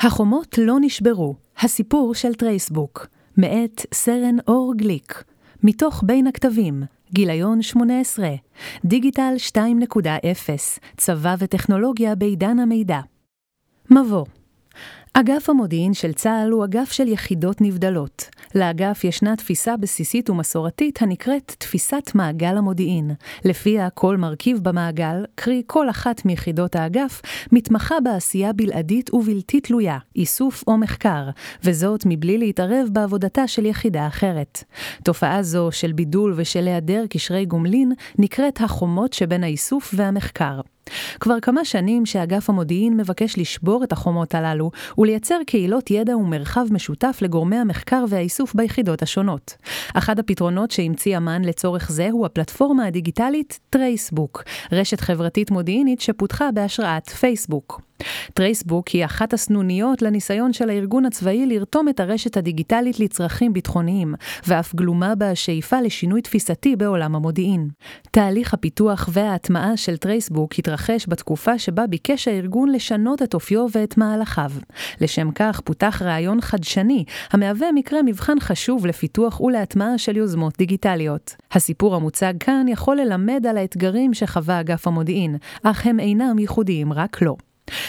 החומות לא נשברו, הסיפור של טרייסבוק, מאת סרן אור גליק, מתוך בין הכתבים, גיליון 18, דיגיטל 2.0, צבא וטכנולוגיה בעידן המידע. מבוא אגף המודיעין של צה"ל הוא אגף של יחידות נבדלות. לאגף ישנה תפיסה בסיסית ומסורתית הנקראת תפיסת מעגל המודיעין, לפיה כל מרכיב במעגל, קרי כל אחת מיחידות האגף, מתמחה בעשייה בלעדית ובלתי תלויה, איסוף או מחקר, וזאת מבלי להתערב בעבודתה של יחידה אחרת. תופעה זו של בידול ושל היעדר קשרי גומלין נקראת החומות שבין האיסוף והמחקר. כבר כמה שנים שאגף המודיעין מבקש לשבור את החומות הללו ולייצר קהילות ידע ומרחב משותף לגורמי המחקר והאיסוף ביחידות השונות. אחד הפתרונות שהמציא אמ"ן לצורך זה הוא הפלטפורמה הדיגיטלית טרייסבוק, רשת חברתית מודיעינית שפותחה בהשראת פייסבוק. טרייסבוק היא אחת הסנוניות לניסיון של הארגון הצבאי לרתום את הרשת הדיגיטלית לצרכים ביטחוניים, ואף גלומה בה השאיפה לשינוי תפיסתי בעולם המודיעין. תהליך הפיתוח וההטמעה של טרייסבוק התרחש בתקופה שבה ביקש הארגון לשנות את אופיו ואת מהלכיו. לשם כך פותח רעיון חדשני, המהווה מקרה מבחן חשוב לפיתוח ולהטמעה של יוזמות דיגיטליות. הסיפור המוצג כאן יכול ללמד על האתגרים שחווה אגף המודיעין, אך הם אינם ייחודיים רק לו.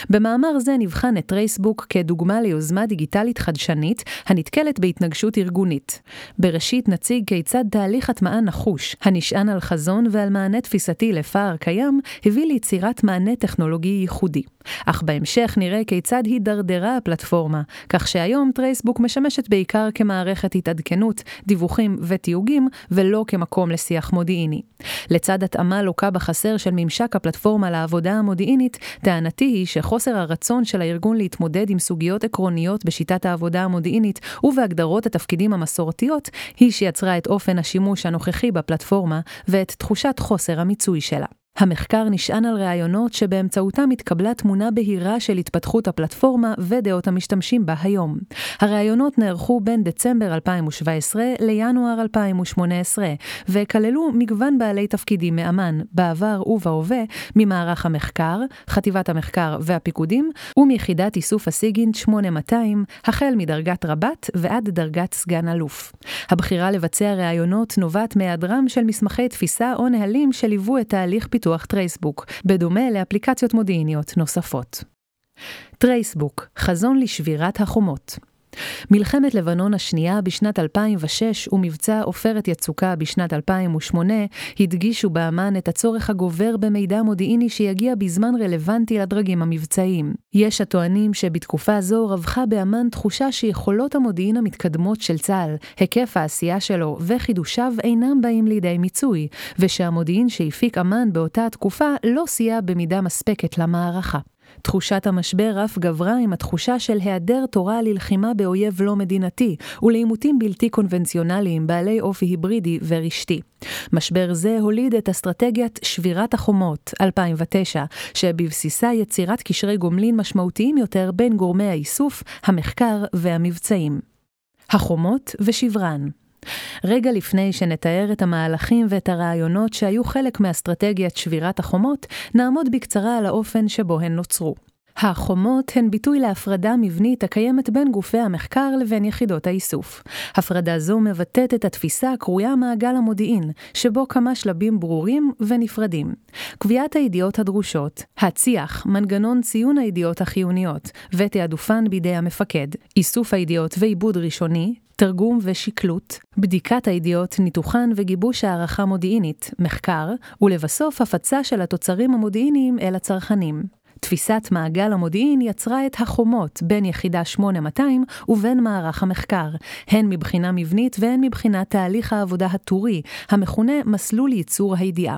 במאמר זה נבחן את טרייסבוק כדוגמה ליוזמה דיגיטלית חדשנית הנתקלת בהתנגשות ארגונית. בראשית נציג כיצד תהליך הטמעה נחוש, הנשען על חזון ועל מענה תפיסתי לפער קיים, הביא ליצירת מענה טכנולוגי ייחודי. אך בהמשך נראה כיצד הידרדרה הפלטפורמה, כך שהיום טרייסבוק משמשת בעיקר כמערכת התעדכנות, דיווחים ותיוגים, ולא כמקום לשיח מודיעיני. לצד התאמה לוקה בחסר של ממשק הפלטפורמה לעבודה המודיעינית, טענתי היא שחוסר הרצון של הארגון להתמודד עם סוגיות עקרוניות בשיטת העבודה המודיעינית ובהגדרות התפקידים המסורתיות, היא שיצרה את אופן השימוש הנוכחי בפלטפורמה ואת תחושת חוסר המיצוי שלה. המחקר נשען על ראיונות שבאמצעותם התקבלה תמונה בהירה של התפתחות הפלטפורמה ודעות המשתמשים בה היום. הראיונות נערכו בין דצמבר 2017 לינואר 2018, וכללו מגוון בעלי תפקידים מאמ"ן, בעבר ובהווה, ממערך המחקר, חטיבת המחקר והפיקודים, ומיחידת איסוף הסיגינט 8200, החל מדרגת רבת ועד דרגת סגן אלוף. הבחירה לבצע ראיונות נובעת מהיעדרם של מסמכי תפיסה או נהלים שליוו את תהליך פיתוח פיתוח טרייסבוק, בדומה לאפליקציות מודיעיניות נוספות. טרייסבוק, חזון לשבירת החומות. מלחמת לבנון השנייה בשנת 2006 ומבצע עופרת יצוקה בשנת 2008 הדגישו באמ"ן את הצורך הגובר במידע מודיעיני שיגיע בזמן רלוונטי לדרגים המבצעיים. יש הטוענים שבתקופה זו רווחה באמ"ן תחושה שיכולות המודיעין המתקדמות של צה"ל, היקף העשייה שלו וחידושיו אינם באים לידי מיצוי, ושהמודיעין שהפיק אמ"ן באותה התקופה לא סייע במידה מספקת למערכה. תחושת המשבר אף גברה עם התחושה של היעדר תורה ללחימה באויב לא מדינתי ולעימותים בלתי קונבנציונליים בעלי אופי היברידי ורשתי. משבר זה הוליד את אסטרטגיית שבירת החומות 2009, שבבסיסה יצירת קשרי גומלין משמעותיים יותר בין גורמי האיסוף, המחקר והמבצעים. החומות ושברן רגע לפני שנתאר את המהלכים ואת הרעיונות שהיו חלק מאסטרטגיית שבירת החומות, נעמוד בקצרה על האופן שבו הן נוצרו. החומות הן ביטוי להפרדה מבנית הקיימת בין גופי המחקר לבין יחידות האיסוף. הפרדה זו מבטאת את התפיסה הקרויה מעגל המודיעין, שבו כמה שלבים ברורים ונפרדים. קביעת הידיעות הדרושות, הצי"ח, מנגנון ציון הידיעות החיוניות, ותעדופן בידי המפקד, איסוף הידיעות ועיבוד ראשוני, תרגום ושקלוט, בדיקת הידיעות, ניתוחן וגיבוש הערכה מודיעינית, מחקר, ולבסוף הפצה של התוצרים המודיעיניים אל הצרכנים. תפיסת מעגל המודיעין יצרה את החומות בין יחידה 8200 ובין מערך המחקר, הן מבחינה מבנית והן מבחינת תהליך העבודה הטורי, המכונה מסלול ייצור הידיעה.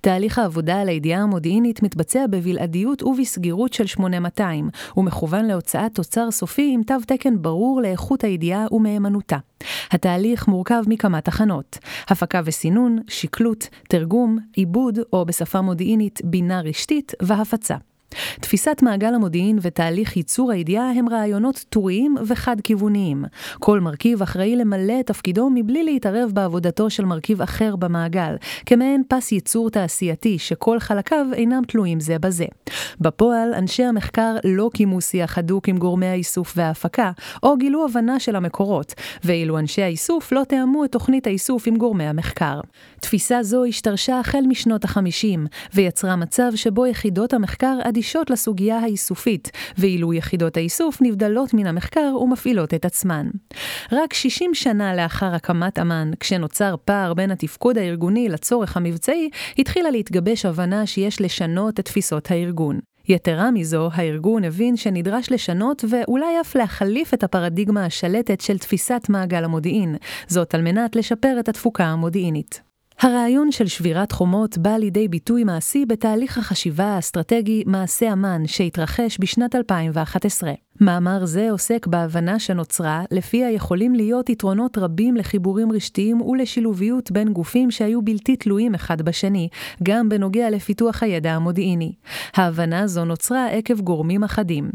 תהליך העבודה על הידיעה המודיעינית מתבצע בבלעדיות ובסגירות של 8200, ומכוון להוצאת תוצר סופי עם תו תקן ברור לאיכות הידיעה ומהימנותה. התהליך מורכב מכמה תחנות, הפקה וסינון, שקלוט, תרגום, עיבוד, או בשפה מודיעינית בינה רשתית, והפצה. תפיסת מעגל המודיעין ותהליך ייצור הידיעה הם רעיונות טוריים וחד-כיווניים. כל מרכיב אחראי למלא את תפקידו מבלי להתערב בעבודתו של מרכיב אחר במעגל, כמעין פס ייצור תעשייתי שכל חלקיו אינם תלויים זה בזה. בפועל, אנשי המחקר לא קיימו שיח הדוק עם גורמי האיסוף וההפקה, או גילו הבנה של המקורות, ואילו אנשי האיסוף לא תאמו את תוכנית האיסוף עם גורמי המחקר. תפיסה זו השתרשה החל משנות ה-50, ויצרה מצב שבו יחידות המחקר אדישות לסוגיה האיסופית, ואילו יחידות האיסוף נבדלות מן המחקר ומפעילות את עצמן. רק 60 שנה לאחר הקמת אמ"ן, כשנוצר פער בין התפקוד הארגוני לצורך המבצעי, התחילה להתגבש הבנה שיש לשנות את תפיסות הארגון. יתרה מזו, הארגון הבין שנדרש לשנות ואולי אף להחליף את הפרדיגמה השלטת של תפיסת מעגל המודיעין, זאת על מנת לשפר את התפוקה המודיעינית. הרעיון של שבירת חומות בא לידי ביטוי מעשי בתהליך החשיבה האסטרטגי מעשה אמן שהתרחש בשנת 2011. מאמר זה עוסק בהבנה שנוצרה, לפיה יכולים להיות יתרונות רבים לחיבורים רשתיים ולשילוביות בין גופים שהיו בלתי תלויים אחד בשני, גם בנוגע לפיתוח הידע המודיעיני. ההבנה זו נוצרה עקב גורמים אחדים.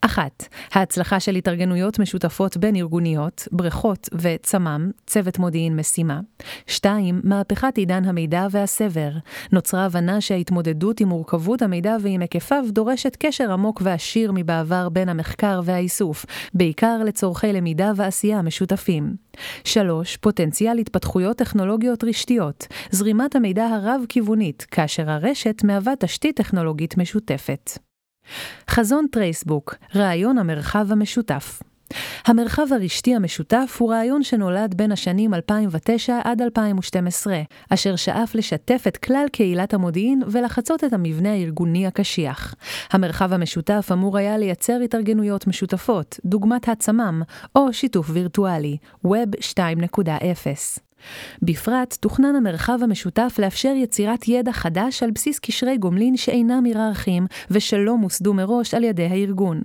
אחת, ההצלחה של התארגנויות משותפות בין ארגוניות, בריכות וצמ"ם, צוות מודיעין משימה. שתיים, מהפכת עידן המידע והסבר. נוצרה הבנה שההתמודדות עם מורכבות המידע ועם היקפיו דורשת קשר עמוק ועשיר מבעבר בין המחקר המחקר והאיסוף, בעיקר לצורכי למידה ועשייה משותפים. 3. פוטנציאל התפתחויות טכנולוגיות רשתיות, זרימת המידע הרב-כיוונית, כאשר הרשת מהווה תשתית טכנולוגית משותפת. חזון טרייסבוק, רעיון המרחב המשותף. המרחב הרשתי המשותף הוא רעיון שנולד בין השנים 2009 עד 2012, אשר שאף לשתף את כלל קהילת המודיעין ולחצות את המבנה הארגוני הקשיח. המרחב המשותף אמור היה לייצר התארגנויות משותפות, דוגמת הצמ"ם, או שיתוף וירטואלי, Web 2.0. בפרט, תוכנן המרחב המשותף לאפשר יצירת ידע חדש על בסיס קשרי גומלין שאינם היררכיים ושלא מוסדו מראש על ידי הארגון.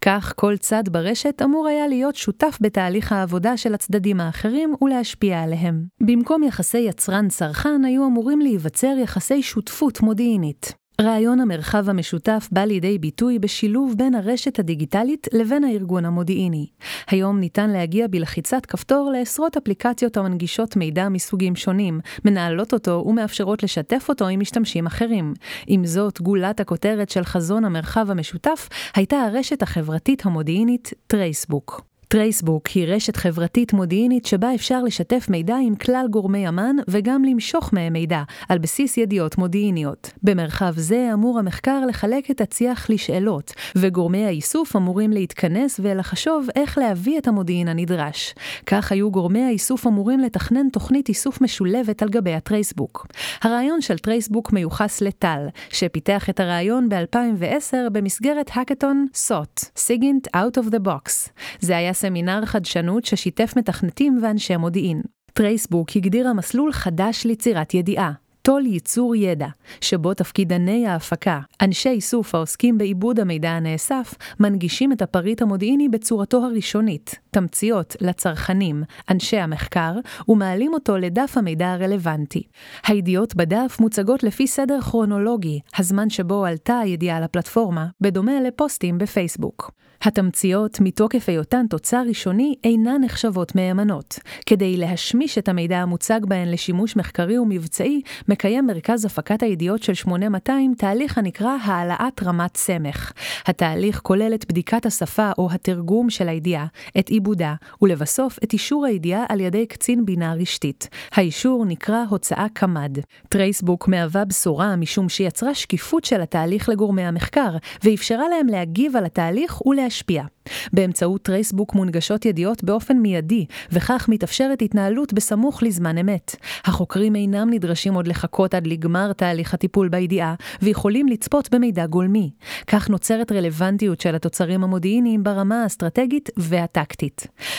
כך, כל צד ברשת אמור היה להיות שותף בתהליך העבודה של הצדדים האחרים ולהשפיע עליהם. במקום יחסי יצרן-צרכן היו אמורים להיווצר יחסי שותפות מודיעינית. רעיון המרחב המשותף בא לידי ביטוי בשילוב בין הרשת הדיגיטלית לבין הארגון המודיעיני. היום ניתן להגיע בלחיצת כפתור לעשרות אפליקציות המנגישות מידע מסוגים שונים, מנהלות אותו ומאפשרות לשתף אותו עם משתמשים אחרים. עם זאת, גולת הכותרת של חזון המרחב המשותף הייתה הרשת החברתית המודיעינית טרייסבוק. טרייסבוק היא רשת חברתית מודיעינית שבה אפשר לשתף מידע עם כלל גורמי אמ"ן וגם למשוך מהם מידע, על בסיס ידיעות מודיעיניות. במרחב זה אמור המחקר לחלק את הצי"ח לשאלות, וגורמי האיסוף אמורים להתכנס ולחשוב איך להביא את המודיעין הנדרש. כך היו גורמי האיסוף אמורים לתכנן תוכנית איסוף משולבת על גבי הטרייסבוק. הרעיון של טרייסבוק מיוחס לטל, שפיתח את הרעיון ב-2010 במסגרת האקתון SOT, SIGINT Out of the Box. זה היה סמינר חדשנות ששיתף מתכנתים ואנשי מודיעין. טרייסבוק הגדירה מסלול חדש ליצירת ידיעה, תו"ל ייצור ידע, שבו תפקידני ההפקה, אנשי איסוף העוסקים בעיבוד המידע הנאסף, מנגישים את הפריט המודיעיני בצורתו הראשונית, תמציות לצרכנים, אנשי המחקר, ומעלים אותו לדף המידע הרלוונטי. הידיעות בדף מוצגות לפי סדר כרונולוגי, הזמן שבו עלתה הידיעה לפלטפורמה, בדומה לפוסטים בפייסבוק. התמציות, מתוקף היותן תוצר ראשוני, אינן נחשבות מהימנות. כדי להשמיש את המידע המוצג בהן לשימוש מחקרי ומבצעי, מקיים מרכז הפקת הידיעות של 8200 תהליך הנקרא העלאת רמת סמך. התהליך כולל את בדיקת השפה או התרגום של הידיעה, את עיבודה, ולבסוף את אישור הידיעה על ידי קצין בינה רשתית. האישור נקרא הוצאה קמ"ד. טרייסבוק מהווה בשורה משום שיצרה שקיפות של התהליך לגורמי המחקר, ואפשרה להם להגיב על התהליך ולהשפיע. באמצעות טרייסבוק מונגשות ידיעות באופן מיידי, וכך מתאפשרת התנהלות בסמוך לזמן אמת. החוקרים אינם נדרשים עוד לחכות עד לגמר תהליך הטיפול בידיעה, ויכולים לצפות במידע גולמי. כך נוצרת רלוונטיות של התוצרים המודיעיניים ברמה האסטרטגית והטקטית.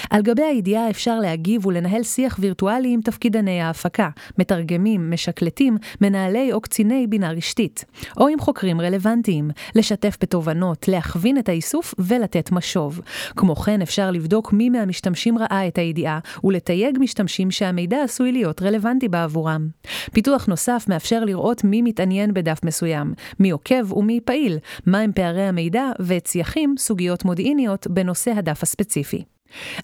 על גבי הידיעה אפשר להגיב ולנהל שיח וירטואלי עם תפקידני ההפקה, מתרגמים, משקלטים, מנהלי או קציני בינה רשתית, או עם חוקרים רלוונטיים, לשתף בתובנות, להכווין את האיסוף ולתת משוב. כמו כן, אפשר לבדוק מי מהמשתמשים ראה את הידיעה, ולתייג משתמשים שהמידע עשוי להיות רלוונטי בעבורם. פיתוח נוסף מאפשר לראות מי מתעניין בדף מסוים, מי עוקב ומי פעיל, מהם פערי המידע והצי"חים סוגיות מודיעיניות בנושא הדף הספציפי.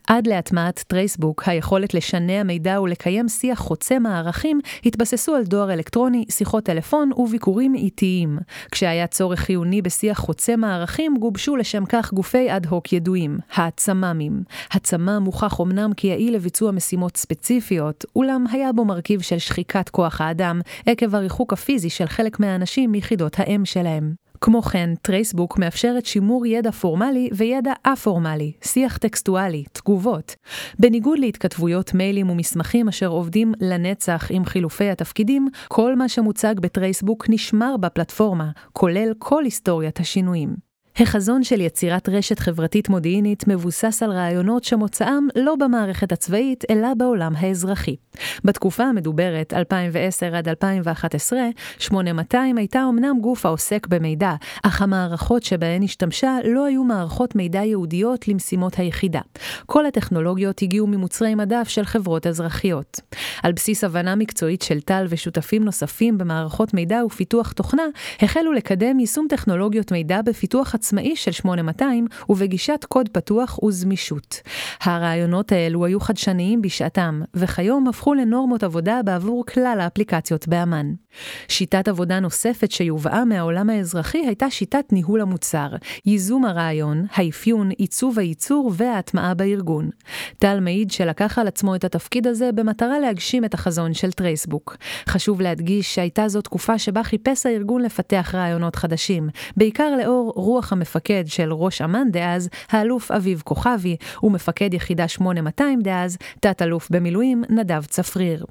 עד להטמעת טרייסבוק, היכולת לשנע מידע ולקיים שיח חוצה מערכים התבססו על דואר אלקטרוני, שיחות טלפון וביקורים איטיים. כשהיה צורך חיוני בשיח חוצה מערכים, גובשו לשם כך גופי אד הוק ידועים, הצמ"מים. הצמ"ם מוכח אמנם כיעיל לביצוע משימות ספציפיות, אולם היה בו מרכיב של שחיקת כוח האדם, עקב הריחוק הפיזי של חלק מהאנשים מיחידות האם שלהם. כמו כן, טרייסבוק מאפשרת שימור ידע פורמלי וידע א-פורמלי, שיח טקסטואלי, תגובות. בניגוד להתכתבויות מיילים ומסמכים אשר עובדים לנצח עם חילופי התפקידים, כל מה שמוצג בטרייסבוק נשמר בפלטפורמה, כולל כל היסטוריית השינויים. החזון של יצירת רשת חברתית מודיעינית מבוסס על רעיונות שמוצאם לא במערכת הצבאית, אלא בעולם האזרחי. בתקופה המדוברת, 2010 עד 2011, 8200 הייתה אמנם גוף העוסק במידע, אך המערכות שבהן השתמשה לא היו מערכות מידע ייעודיות למשימות היחידה. כל הטכנולוגיות הגיעו ממוצרי מדף של חברות אזרחיות. על בסיס הבנה מקצועית של טל ושותפים נוספים במערכות מידע ופיתוח תוכנה, החלו לקדם יישום טכנולוגיות מידע בפיתוח עצמאי של 8200 ובגישת קוד פתוח וזמישות. הרעיונות האלו היו חדשניים בשעתם, וכיום הפכו לנורמות עבודה בעבור כלל האפליקציות באמ"ן. שיטת עבודה נוספת שיובאה מהעולם האזרחי הייתה שיטת ניהול המוצר, ייזום הרעיון, האפיון, עיצוב הייצור וההטמעה בארגון. טל מעיד שלקח על עצמו את התפקיד הזה במטרה להגשים את החזון של טרייסבוק. חשוב להדגיש שהייתה זו תקופה שבה חיפש הארגון לפתח רעיונות חדשים, בעיקר לאור רוח המפקד של ראש אמ"ן דאז, האלוף אביב כוכבי, ומפקד יחידה 8200 דאז, תת-אלוף במילואים נדב צפריר.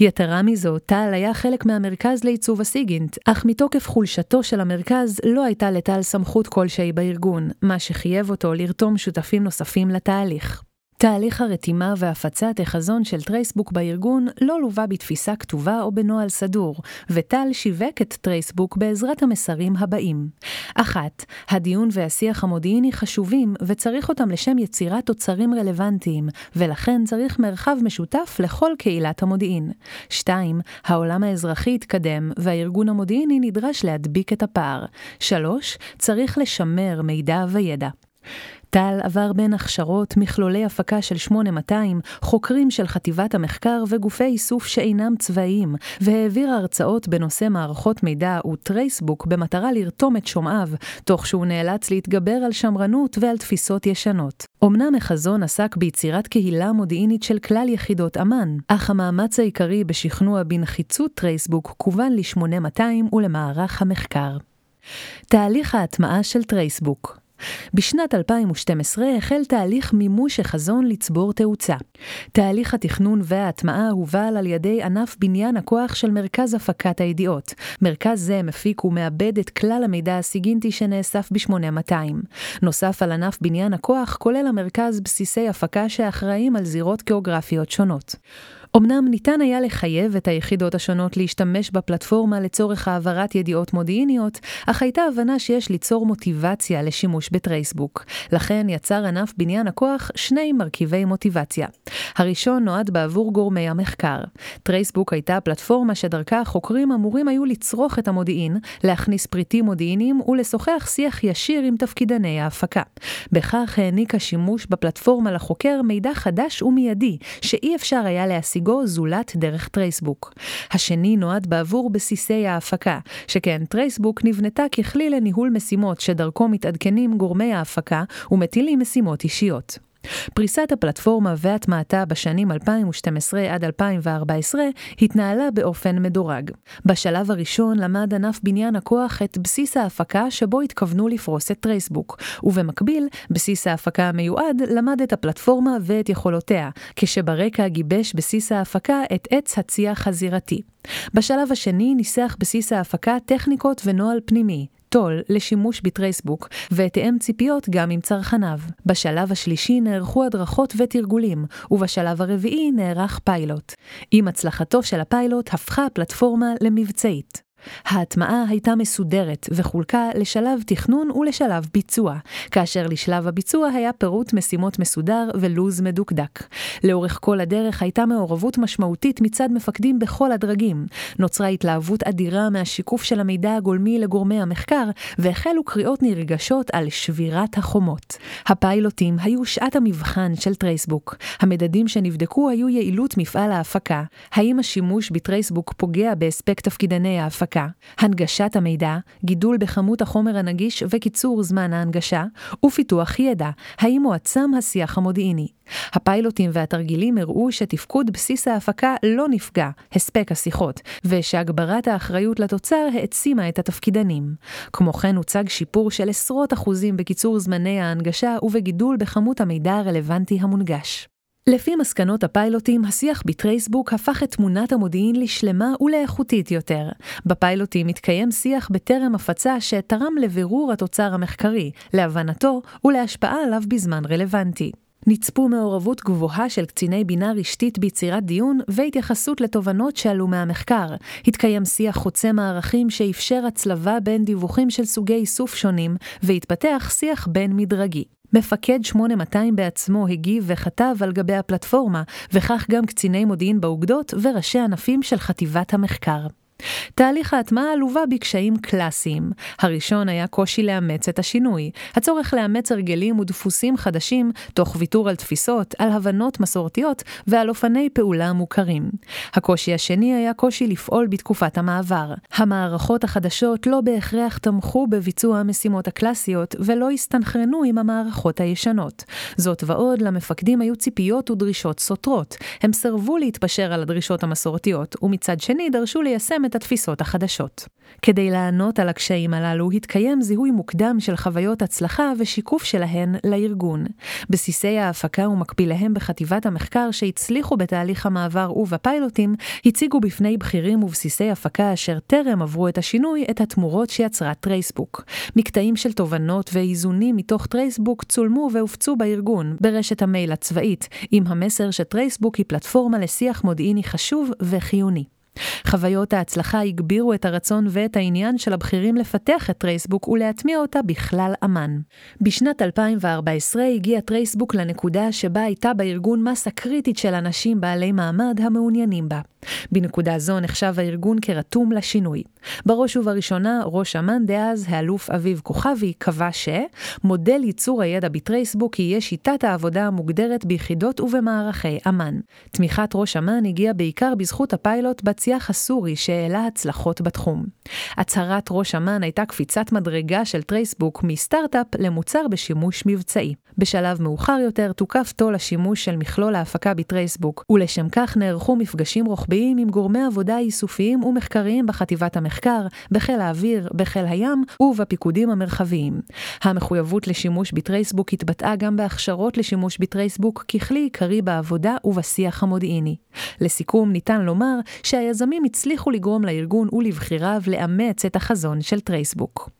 יתרה מזו, טל היה חלק מהמרכז לעיצוב הסיגינט, אך מתוקף חולשתו של המרכז לא הייתה לטל סמכות כלשהי בארגון, מה שחייב אותו לרתום שותפים נוספים לתהליך. תהליך הרתימה והפצת החזון של טרייסבוק בארגון לא לווה בתפיסה כתובה או בנוהל סדור, וטל שיווק את טרייסבוק בעזרת המסרים הבאים. אחת, הדיון והשיח המודיעיני חשובים וצריך אותם לשם יצירת תוצרים רלוונטיים, ולכן צריך מרחב משותף לכל קהילת המודיעין. שתיים, העולם האזרחי התקדם והארגון המודיעיני נדרש להדביק את הפער. שלוש, צריך לשמר מידע וידע. טל עבר בין הכשרות, מכלולי הפקה של 8200, חוקרים של חטיבת המחקר וגופי איסוף שאינם צבאיים, והעביר הרצאות בנושא מערכות מידע וטרייסבוק במטרה לרתום את שומעיו, תוך שהוא נאלץ להתגבר על שמרנות ועל תפיסות ישנות. אמנם החזון עסק ביצירת קהילה מודיעינית של כלל יחידות אמ"ן, אך המאמץ העיקרי בשכנוע בנחיצות טרייסבוק כוון ל-8200 ולמערך המחקר. תהליך ההטמעה של טרייסבוק בשנת 2012 החל תהליך מימוש החזון לצבור תאוצה. תהליך התכנון וההטמעה הובל על ידי ענף בניין הכוח של מרכז הפקת הידיעות. מרכז זה מפיק ומעבד את כלל המידע הסיגינטי שנאסף ב-8200. נוסף על ענף בניין הכוח כולל המרכז בסיסי הפקה שאחראים על זירות גיאוגרפיות שונות. אמנם ניתן היה לחייב את היחידות השונות להשתמש בפלטפורמה לצורך העברת ידיעות מודיעיניות, אך הייתה הבנה שיש ליצור מוטיבציה לשימוש בטרייסבוק. לכן יצר ענף בניין הכוח שני מרכיבי מוטיבציה. הראשון נועד בעבור גורמי המחקר. טרייסבוק הייתה פלטפורמה שדרכה החוקרים אמורים היו לצרוך את המודיעין, להכניס פריטים מודיעיניים ולשוחח שיח ישיר עם תפקידני ההפקה. בכך העניק השימוש בפלטפורמה לחוקר מידע חדש ומיידי, שאי אפשר היה להשיג להשיגו זולת דרך טרייסבוק. השני נועד בעבור בסיסי ההפקה, שכן טרייסבוק נבנתה ככלי לניהול משימות שדרכו מתעדכנים גורמי ההפקה ומטילים משימות אישיות. פריסת הפלטפורמה והטמעתה בשנים 2012 עד 2014 התנהלה באופן מדורג. בשלב הראשון למד ענף בניין הכוח את בסיס ההפקה שבו התכוונו לפרוס את טרייסבוק, ובמקביל, בסיס ההפקה המיועד למד את הפלטפורמה ואת יכולותיה, כשברקע גיבש בסיס ההפקה את עץ הצי"ח הזירתי. בשלב השני ניסח בסיס ההפקה טכניקות ונוהל פנימי, טול לשימוש בטרייסבוק, ותאם ציפיות גם עם צרכניו. בשלב השלישי נערכו הדרכות ותרגולים, ובשלב הרביעי נערך פיילוט. עם הצלחתו של הפיילוט הפכה הפלטפורמה למבצעית. ההטמעה הייתה מסודרת וחולקה לשלב תכנון ולשלב ביצוע, כאשר לשלב הביצוע היה פירוט משימות מסודר ולו"ז מדוקדק. לאורך כל הדרך הייתה מעורבות משמעותית מצד מפקדים בכל הדרגים. נוצרה התלהבות אדירה מהשיקוף של המידע הגולמי לגורמי המחקר, והחלו קריאות נרגשות על שבירת החומות. הפיילוטים היו שעת המבחן של טרייסבוק. המדדים שנבדקו היו יעילות מפעל ההפקה, האם השימוש בטרייסבוק פוגע בהספק תפקידני ההפקה, הנגשת המידע, גידול בכמות החומר הנגיש וקיצור זמן ההנגשה, ופיתוח ידע, האם מועצם השיח המודיעיני. הפיילוטים והתרגילים הראו שתפקוד בסיס ההפקה לא נפגע, הספק השיחות, ושהגברת האחריות לתוצר העצימה את התפקידנים. כמו כן הוצג שיפור של עשרות אחוזים בקיצור זמני ההנגשה ובגידול בכמות המידע הרלוונטי המונגש. לפי מסקנות הפיילוטים, השיח בטרייסבוק הפך את תמונת המודיעין לשלמה ולאיכותית יותר. בפיילוטים התקיים שיח בטרם הפצה שתרם לבירור התוצר המחקרי, להבנתו ולהשפעה עליו בזמן רלוונטי. נצפו מעורבות גבוהה של קציני בינה רשתית ביצירת דיון והתייחסות לתובנות שעלו מהמחקר. התקיים שיח חוצה מערכים שאפשר הצלבה בין דיווחים של סוגי איסוף שונים, והתפתח שיח בין-מדרגי. מפקד 8200 בעצמו הגיב וכתב על גבי הפלטפורמה, וכך גם קציני מודיעין באוגדות וראשי ענפים של חטיבת המחקר. תהליך ההטמעה לווה בקשיים קלאסיים. הראשון היה קושי לאמץ את השינוי, הצורך לאמץ הרגלים ודפוסים חדשים, תוך ויתור על תפיסות, על הבנות מסורתיות ועל אופני פעולה מוכרים. הקושי השני היה קושי לפעול בתקופת המעבר. המערכות החדשות לא בהכרח תמכו בביצוע המשימות הקלאסיות ולא הסתנכרנו עם המערכות הישנות. זאת ועוד, למפקדים היו ציפיות ודרישות סותרות. הם סירבו להתפשר על הדרישות המסורתיות, ומצד שני דרשו ליישם את את התפיסות החדשות. כדי לענות על הקשיים הללו התקיים זיהוי מוקדם של חוויות הצלחה ושיקוף שלהן לארגון. בסיסי ההפקה ומקביליהם בחטיבת המחקר שהצליחו בתהליך המעבר ובפיילוטים, הציגו בפני בכירים ובסיסי הפקה אשר טרם עברו את השינוי את התמורות שיצרה טרייסבוק. מקטעים של תובנות ואיזונים מתוך טרייסבוק צולמו והופצו בארגון, ברשת המייל הצבאית, עם המסר שטרייסבוק היא פלטפורמה לשיח מודיעיני חשוב וחיוני. חוויות ההצלחה הגבירו את הרצון ואת העניין של הבכירים לפתח את טרייסבוק ולהטמיע אותה בכלל אמ"ן. בשנת 2014 הגיע טרייסבוק לנקודה שבה הייתה בארגון מסה קריטית של אנשים בעלי מעמד המעוניינים בה. בנקודה זו נחשב הארגון כרתום לשינוי. בראש ובראשונה, ראש אמ"ן דאז, האלוף אביב כוכבי, קבע שמודל ייצור הידע בטרייסבוק יהיה שיטת העבודה המוגדרת ביחידות ובמערכי אמ"ן. תמיכת ראש אמ"ן הגיעה בעיקר בזכות הפיילוט בצי"ח הסורי שהעלה הצלחות בתחום. הצהרת ראש אמ"ן הייתה קפיצת מדרגה של טרייסבוק מסטארט-אפ למוצר בשימוש מבצעי. בשלב מאוחר יותר תוקף תו"ל השימוש של מכלול ההפקה בטרייסבוק, ולשם כך נערכו מפגשים רוחביים עם גורמי עבודה איסופיים ומחקריים בחטיבת המחקר, בחיל האוויר, בחיל הים ובפיקודים המרחביים. המחויבות לשימוש בטרייסבוק התבטאה גם בהכשרות לשימוש בטרייסבוק ככלי עיקרי בעבודה ובשיח המודיעיני. לסיכום, ניתן לומר שהיזמים הצליחו לגרום לארגון ולבחיריו לאמץ את החזון של טרייסבוק.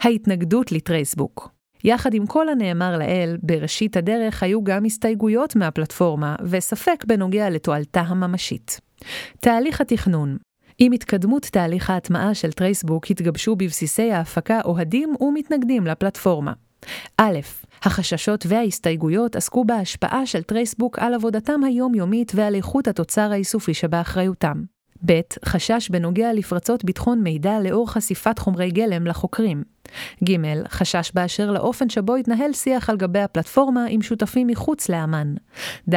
ההתנגדות לטרייסבוק יחד עם כל הנאמר לעיל, בראשית הדרך היו גם הסתייגויות מהפלטפורמה, וספק בנוגע לתועלתה הממשית. תהליך התכנון עם התקדמות תהליך ההטמעה של טרייסבוק התגבשו בבסיסי ההפקה אוהדים ומתנגדים לפלטפורמה. א', החששות וההסתייגויות עסקו בהשפעה של טרייסבוק על עבודתם היומיומית ועל איכות התוצר האיסופי שבאחריותם. ב', חשש בנוגע לפרצות ביטחון מידע לאור חשיפת חומרי גלם לחוקרים. ג. חשש באשר לאופן שבו התנהל שיח על גבי הפלטפורמה עם שותפים מחוץ לאמ"ן. ד.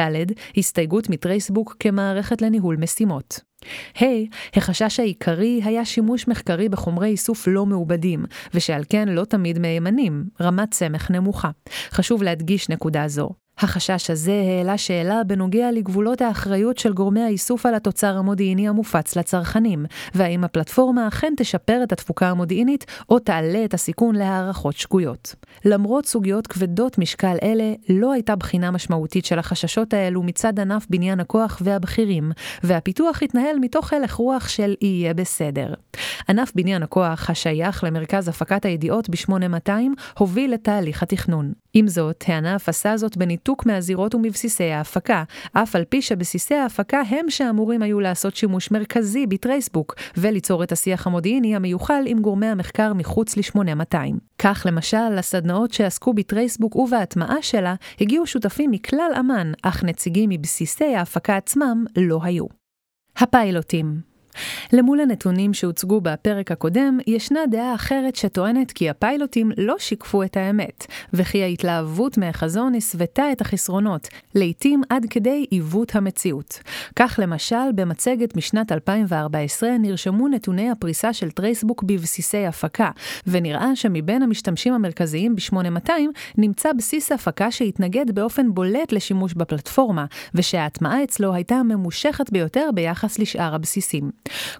הסתייגות מטרייסבוק כמערכת לניהול משימות. ה. Hey, החשש העיקרי היה שימוש מחקרי בחומרי איסוף לא מעובדים, ושעל כן לא תמיד מהימנים, רמת סמך נמוכה. חשוב להדגיש נקודה זו. החשש הזה העלה שאלה בנוגע לגבולות האחריות של גורמי האיסוף על התוצר המודיעיני המופץ לצרכנים, והאם הפלטפורמה אכן תשפר את התפוקה המודיעינית או תעלה את הסיכון להערכות שגויות. למרות סוגיות כבדות משקל אלה, לא הייתה בחינה משמעותית של החששות האלו מצד ענף בניין הכוח והבכירים, והפיתוח התנהל מתוך הלך רוח של יהיה בסדר. ענף בניין הכוח, השייך למרכז הפקת הידיעות ב-8200, הוביל את תהליך התכנון. עם זאת, טענה הפסה זאת בניתוק מהזירות ומבסיסי ההפקה, אף על פי שבסיסי ההפקה הם שאמורים היו לעשות שימוש מרכזי בטרייסבוק, וליצור את השיח המודיעיני המיוחל עם גורמי המחקר מחוץ ל-8200. כך למשל, לסדנאות שעסקו בטרייסבוק ובהטמעה שלה, הגיעו שותפים מכלל אמ"ן, אך נציגים מבסיסי ההפקה עצמם לא היו. הפיילוטים למול הנתונים שהוצגו בפרק הקודם, ישנה דעה אחרת שטוענת כי הפיילוטים לא שיקפו את האמת, וכי ההתלהבות מהחזון הסוותה את החסרונות, לעתים עד כדי עיוות המציאות. כך למשל, במצגת משנת 2014 נרשמו נתוני הפריסה של טרייסבוק בבסיסי הפקה, ונראה שמבין המשתמשים המרכזיים ב-8200 נמצא בסיס הפקה שהתנגד באופן בולט לשימוש בפלטפורמה, ושההטמעה אצלו הייתה הממושכת ביותר ביחס לשאר הבסיסים.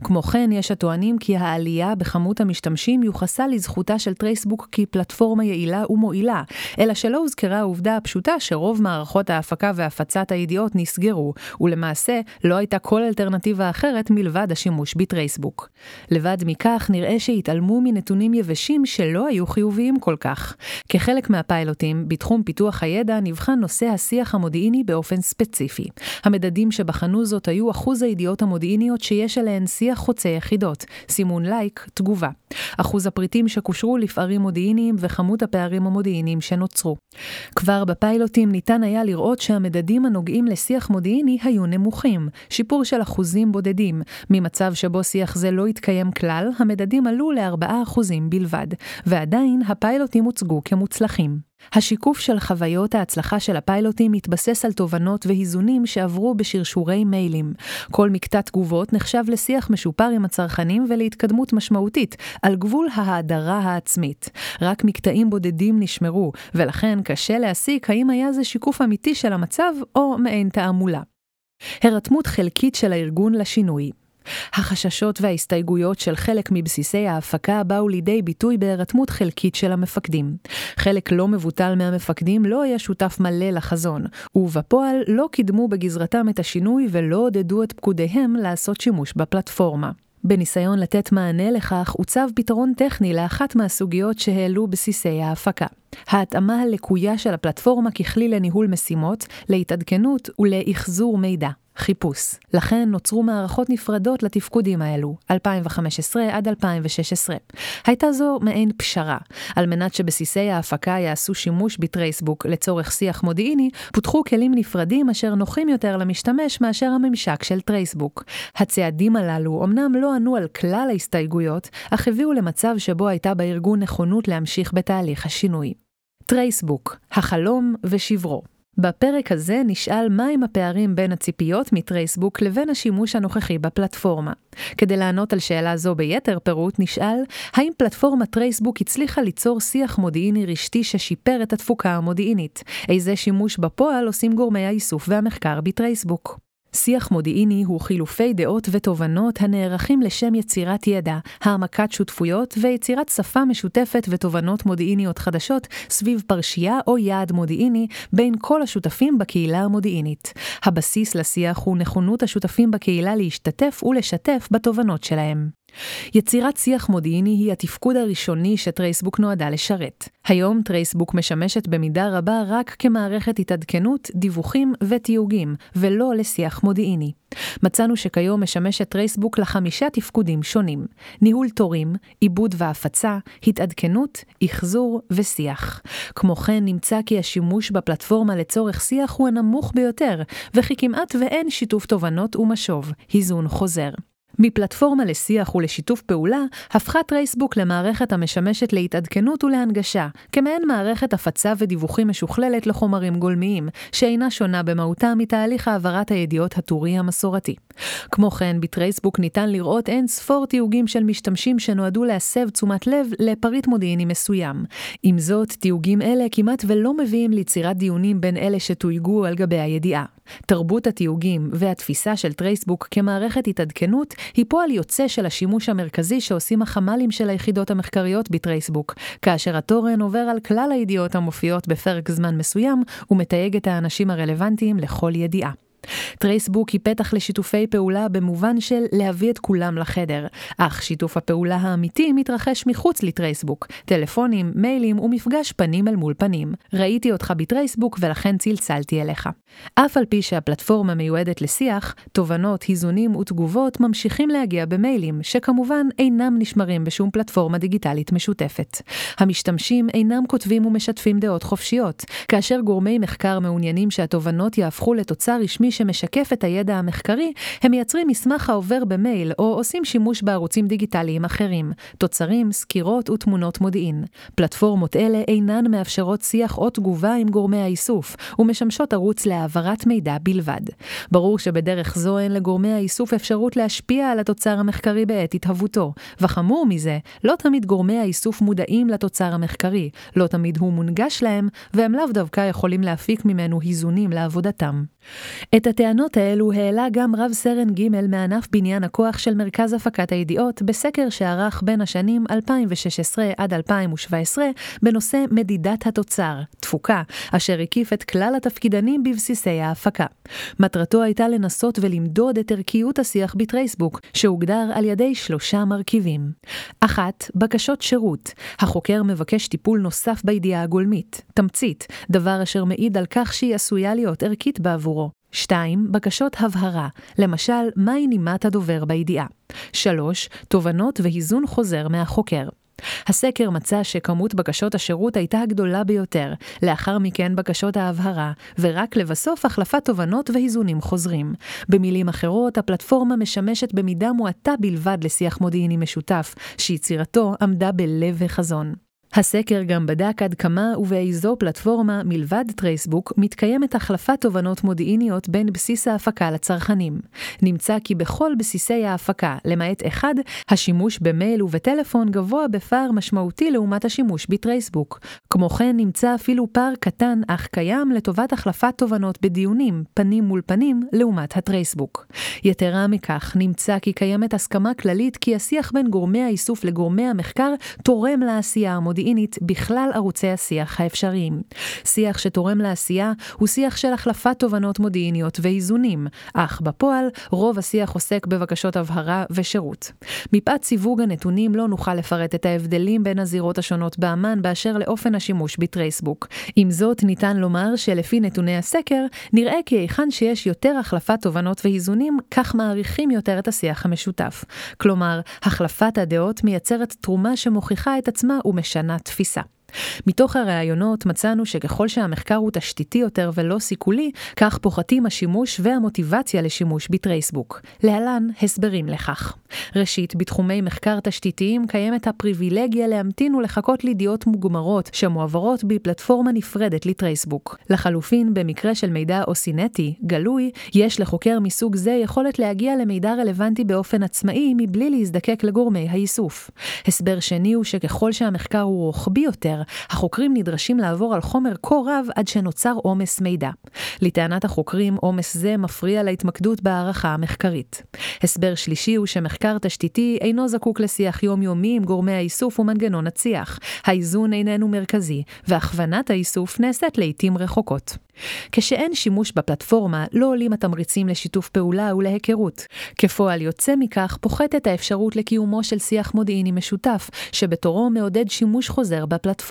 כמו כן, יש הטוענים כי העלייה בכמות המשתמשים יוחסה לזכותה של טרייסבוק כפלטפורמה יעילה ומועילה, אלא שלא הוזכרה העובדה הפשוטה שרוב מערכות ההפקה והפצת הידיעות נסגרו, ולמעשה לא הייתה כל אלטרנטיבה אחרת מלבד השימוש בטרייסבוק. לבד מכך, נראה שהתעלמו מנתונים יבשים שלא היו חיוביים כל כך. כחלק מהפיילוטים, בתחום פיתוח הידע נבחן נושא השיח המודיעיני באופן ספציפי. המדדים שבחנו זאת היו אחוז הידיעות המודיעיניות שיש עליהן בהן שיח חוצה יחידות, סימון לייק, תגובה. אחוז הפריטים שקושרו לפערים מודיעיניים וכמות הפערים המודיעיניים שנוצרו. כבר בפיילוטים ניתן היה לראות שהמדדים הנוגעים לשיח מודיעיני היו נמוכים, שיפור של אחוזים בודדים. ממצב שבו שיח זה לא התקיים כלל, המדדים עלו ל-4% בלבד, ועדיין הפיילוטים הוצגו כמוצלחים. השיקוף של חוויות ההצלחה של הפיילוטים מתבסס על תובנות ואיזונים שעברו בשרשורי מיילים. כל מקטע תגובות נחשב לשיח משופר עם הצרכנים ולהתקדמות משמעותית, על גבול ההאדרה העצמית. רק מקטעים בודדים נשמרו, ולכן קשה להסיק האם היה זה שיקוף אמיתי של המצב או מעין תעמולה. הרתמות חלקית של הארגון לשינוי החששות וההסתייגויות של חלק מבסיסי ההפקה באו לידי ביטוי בהירתמות חלקית של המפקדים. חלק לא מבוטל מהמפקדים לא היה שותף מלא לחזון, ובפועל לא קידמו בגזרתם את השינוי ולא עודדו את פקודיהם לעשות שימוש בפלטפורמה. בניסיון לתת מענה לכך, עוצב פתרון טכני לאחת מהסוגיות שהעלו בסיסי ההפקה. ההתאמה הלקויה של הפלטפורמה ככלי לניהול משימות, להתעדכנות ולאחזור מידע. חיפוש. לכן נוצרו מערכות נפרדות לתפקודים האלו, 2015 עד 2016. הייתה זו מעין פשרה. על מנת שבסיסי ההפקה יעשו שימוש בטרייסבוק לצורך שיח מודיעיני, פותחו כלים נפרדים אשר נוחים יותר למשתמש מאשר הממשק של טרייסבוק. הצעדים הללו אמנם לא ענו על כלל ההסתייגויות, אך הביאו למצב שבו הייתה בארגון נכונות להמשיך בתהליך השינוי. טרייסבוק, החלום ושברו. בפרק הזה נשאל מהם הפערים בין הציפיות מטרייסבוק לבין השימוש הנוכחי בפלטפורמה. כדי לענות על שאלה זו ביתר פירוט נשאל, האם פלטפורמת טרייסבוק הצליחה ליצור שיח מודיעיני רשתי ששיפר את התפוקה המודיעינית? איזה שימוש בפועל עושים גורמי האיסוף והמחקר בטרייסבוק? שיח מודיעיני הוא חילופי דעות ותובנות הנערכים לשם יצירת ידע, העמקת שותפויות ויצירת שפה משותפת ותובנות מודיעיניות חדשות סביב פרשייה או יעד מודיעיני בין כל השותפים בקהילה המודיעינית. הבסיס לשיח הוא נכונות השותפים בקהילה להשתתף ולשתף בתובנות שלהם. יצירת שיח מודיעיני היא התפקוד הראשוני שטרייסבוק נועדה לשרת. היום טרייסבוק משמשת במידה רבה רק כמערכת התעדכנות, דיווחים ותיוגים, ולא לשיח מודיעיני. מצאנו שכיום משמשת טרייסבוק לחמישה תפקודים שונים ניהול תורים, עיבוד והפצה, התעדכנות, אחזור ושיח. כמו כן נמצא כי השימוש בפלטפורמה לצורך שיח הוא הנמוך ביותר, וכי כמעט ואין שיתוף תובנות ומשוב, היזון חוזר. מפלטפורמה לשיח ולשיתוף פעולה, הפכה טרייסבוק למערכת המשמשת להתעדכנות ולהנגשה, כמעין מערכת הפצה ודיווחים משוכללת לחומרים גולמיים, שאינה שונה במהותה מתהליך העברת הידיעות הטורי המסורתי. כמו כן, בטרייסבוק ניתן לראות אין ספור תיוגים של משתמשים שנועדו להסב תשומת לב לפריט מודיעיני מסוים. עם זאת, תיוגים אלה כמעט ולא מביאים ליצירת דיונים בין אלה שתויגו על גבי הידיעה. תרבות התיוגים והתפיסה של טרייסבוק כמערכת התעדכנות היא פועל יוצא של השימוש המרכזי שעושים החמ"לים של היחידות המחקריות בטרייסבוק, כאשר התורן עובר על כלל הידיעות המופיעות בפרק זמן מסוים ומתייג את האנשים הרלוונטיים לכל ידיעה. טרייסבוק היא פתח לשיתופי פעולה במובן של להביא את כולם לחדר, אך שיתוף הפעולה האמיתי מתרחש מחוץ לטרייסבוק, טלפונים, מיילים ומפגש פנים אל מול פנים. ראיתי אותך בטרייסבוק ולכן צלצלתי אליך. אף על פי שהפלטפורמה מיועדת לשיח, תובנות, היזונים ותגובות ממשיכים להגיע במיילים, שכמובן אינם נשמרים בשום פלטפורמה דיגיטלית משותפת. המשתמשים אינם כותבים ומשתפים דעות חופשיות, כאשר גורמי מחקר מעוניינים שהתובנות יהפכו לתוצר רשמי שמשקף את הידע המחקרי, הם מייצרים מסמך העובר במייל או עושים שימוש בערוצים דיגיטליים אחרים, תוצרים, סקירות ותמונות מודיעין. פלטפורמות אלה אינן מאפשרות שיח או תגובה עם גורמי האיסוף, ומשמשות ערוץ להעברת מידע בלבד. ברור שבדרך זו אין לגורמי האיסוף אפשרות להשפיע על התוצר המחקרי בעת התהוותו, וחמור מזה, לא תמיד גורמי האיסוף מודעים לתוצר המחקרי, לא תמיד הוא מונגש להם, והם לאו דווקא יכולים להפיק ממנו היזונים לעבודתם. את הטענות האלו העלה גם רב סרן ג' מענף בניין הכוח של מרכז הפקת הידיעות בסקר שערך בין השנים 2016 עד 2017 בנושא מדידת התוצר, תפוקה, אשר הקיף את כלל התפקידנים בבסיסי ההפקה. מטרתו הייתה לנסות ולמדוד את ערכיות השיח בטרייסבוק, שהוגדר על ידי שלושה מרכיבים. אחת, בקשות שירות. החוקר מבקש טיפול נוסף בידיעה הגולמית, תמצית, דבר אשר מעיד על כך שהיא עשויה להיות ערכית בעבורו. 2. בקשות הבהרה, למשל, מהי נימת הדובר בידיעה. 3. תובנות והיזון חוזר מהחוקר. הסקר מצא שכמות בקשות השירות הייתה הגדולה ביותר, לאחר מכן בקשות ההבהרה, ורק לבסוף החלפת תובנות ואיזונים חוזרים. במילים אחרות, הפלטפורמה משמשת במידה מועטה בלבד לשיח מודיעיני משותף, שיצירתו עמדה בלב החזון. הסקר גם בדק עד כמה ובאיזו פלטפורמה, מלבד טרייסבוק, מתקיימת החלפת תובנות מודיעיניות בין בסיס ההפקה לצרכנים. נמצא כי בכל בסיסי ההפקה, למעט אחד, השימוש במייל ובטלפון גבוה בפער משמעותי לעומת השימוש בטרייסבוק. כמו כן, נמצא אפילו פער קטן אך קיים לטובת החלפת תובנות בדיונים, פנים מול פנים, לעומת הטרייסבוק. יתרה מכך, נמצא כי קיימת הסכמה כללית כי השיח בין גורמי האיסוף לגורמי המחקר תורם לעשייה המודיעינית. מודיעינית בכלל ערוצי השיח האפשריים. שיח שתורם לעשייה הוא שיח של החלפת תובנות מודיעיניות ואיזונים, אך בפועל רוב השיח עוסק בבקשות הבהרה ושירות. מפאת סיווג הנתונים לא נוכל לפרט את ההבדלים בין הזירות השונות באמ"ן באשר לאופן השימוש בטרייסבוק. עם זאת, ניתן לומר שלפי נתוני הסקר, נראה כי היכן שיש יותר החלפת תובנות ואיזונים, כך מעריכים יותר את השיח המשותף. כלומר, החלפת הדעות מייצרת תרומה שמוכיחה את עצמה ומשנה התפיסה. מתוך הראיונות מצאנו שככל שהמחקר הוא תשתיתי יותר ולא סיכולי, כך פוחתים השימוש והמוטיבציה לשימוש בטרייסבוק. להלן הסברים לכך. ראשית, בתחומי מחקר תשתיתיים קיימת הפריבילגיה להמתין ולחכות לידיעות מוגמרות שמועברות בפלטפורמה נפרדת לטרייסבוק. לחלופין, במקרה של מידע אוסינטי, גלוי, יש לחוקר מסוג זה יכולת להגיע למידע רלוונטי באופן עצמאי מבלי להזדקק לגורמי האיסוף. הסבר שני הוא שככל שהמחקר הוא רוחבי יותר, החוקרים נדרשים לעבור על חומר כה רב עד שנוצר עומס מידע. לטענת החוקרים, עומס זה מפריע להתמקדות בהערכה המחקרית. הסבר שלישי הוא שמחקר תשתיתי אינו זקוק לשיח יומיומי עם גורמי האיסוף ומנגנון הצי"ח. האיזון איננו מרכזי, והכוונת האיסוף נעשית לעיתים רחוקות. כשאין שימוש בפלטפורמה, לא עולים התמריצים לשיתוף פעולה ולהיכרות. כפועל יוצא מכך, פוחתת האפשרות לקיומו של שיח מודיעיני משותף, שבתורו מעודד שימוש חוזר בפלטפורמה.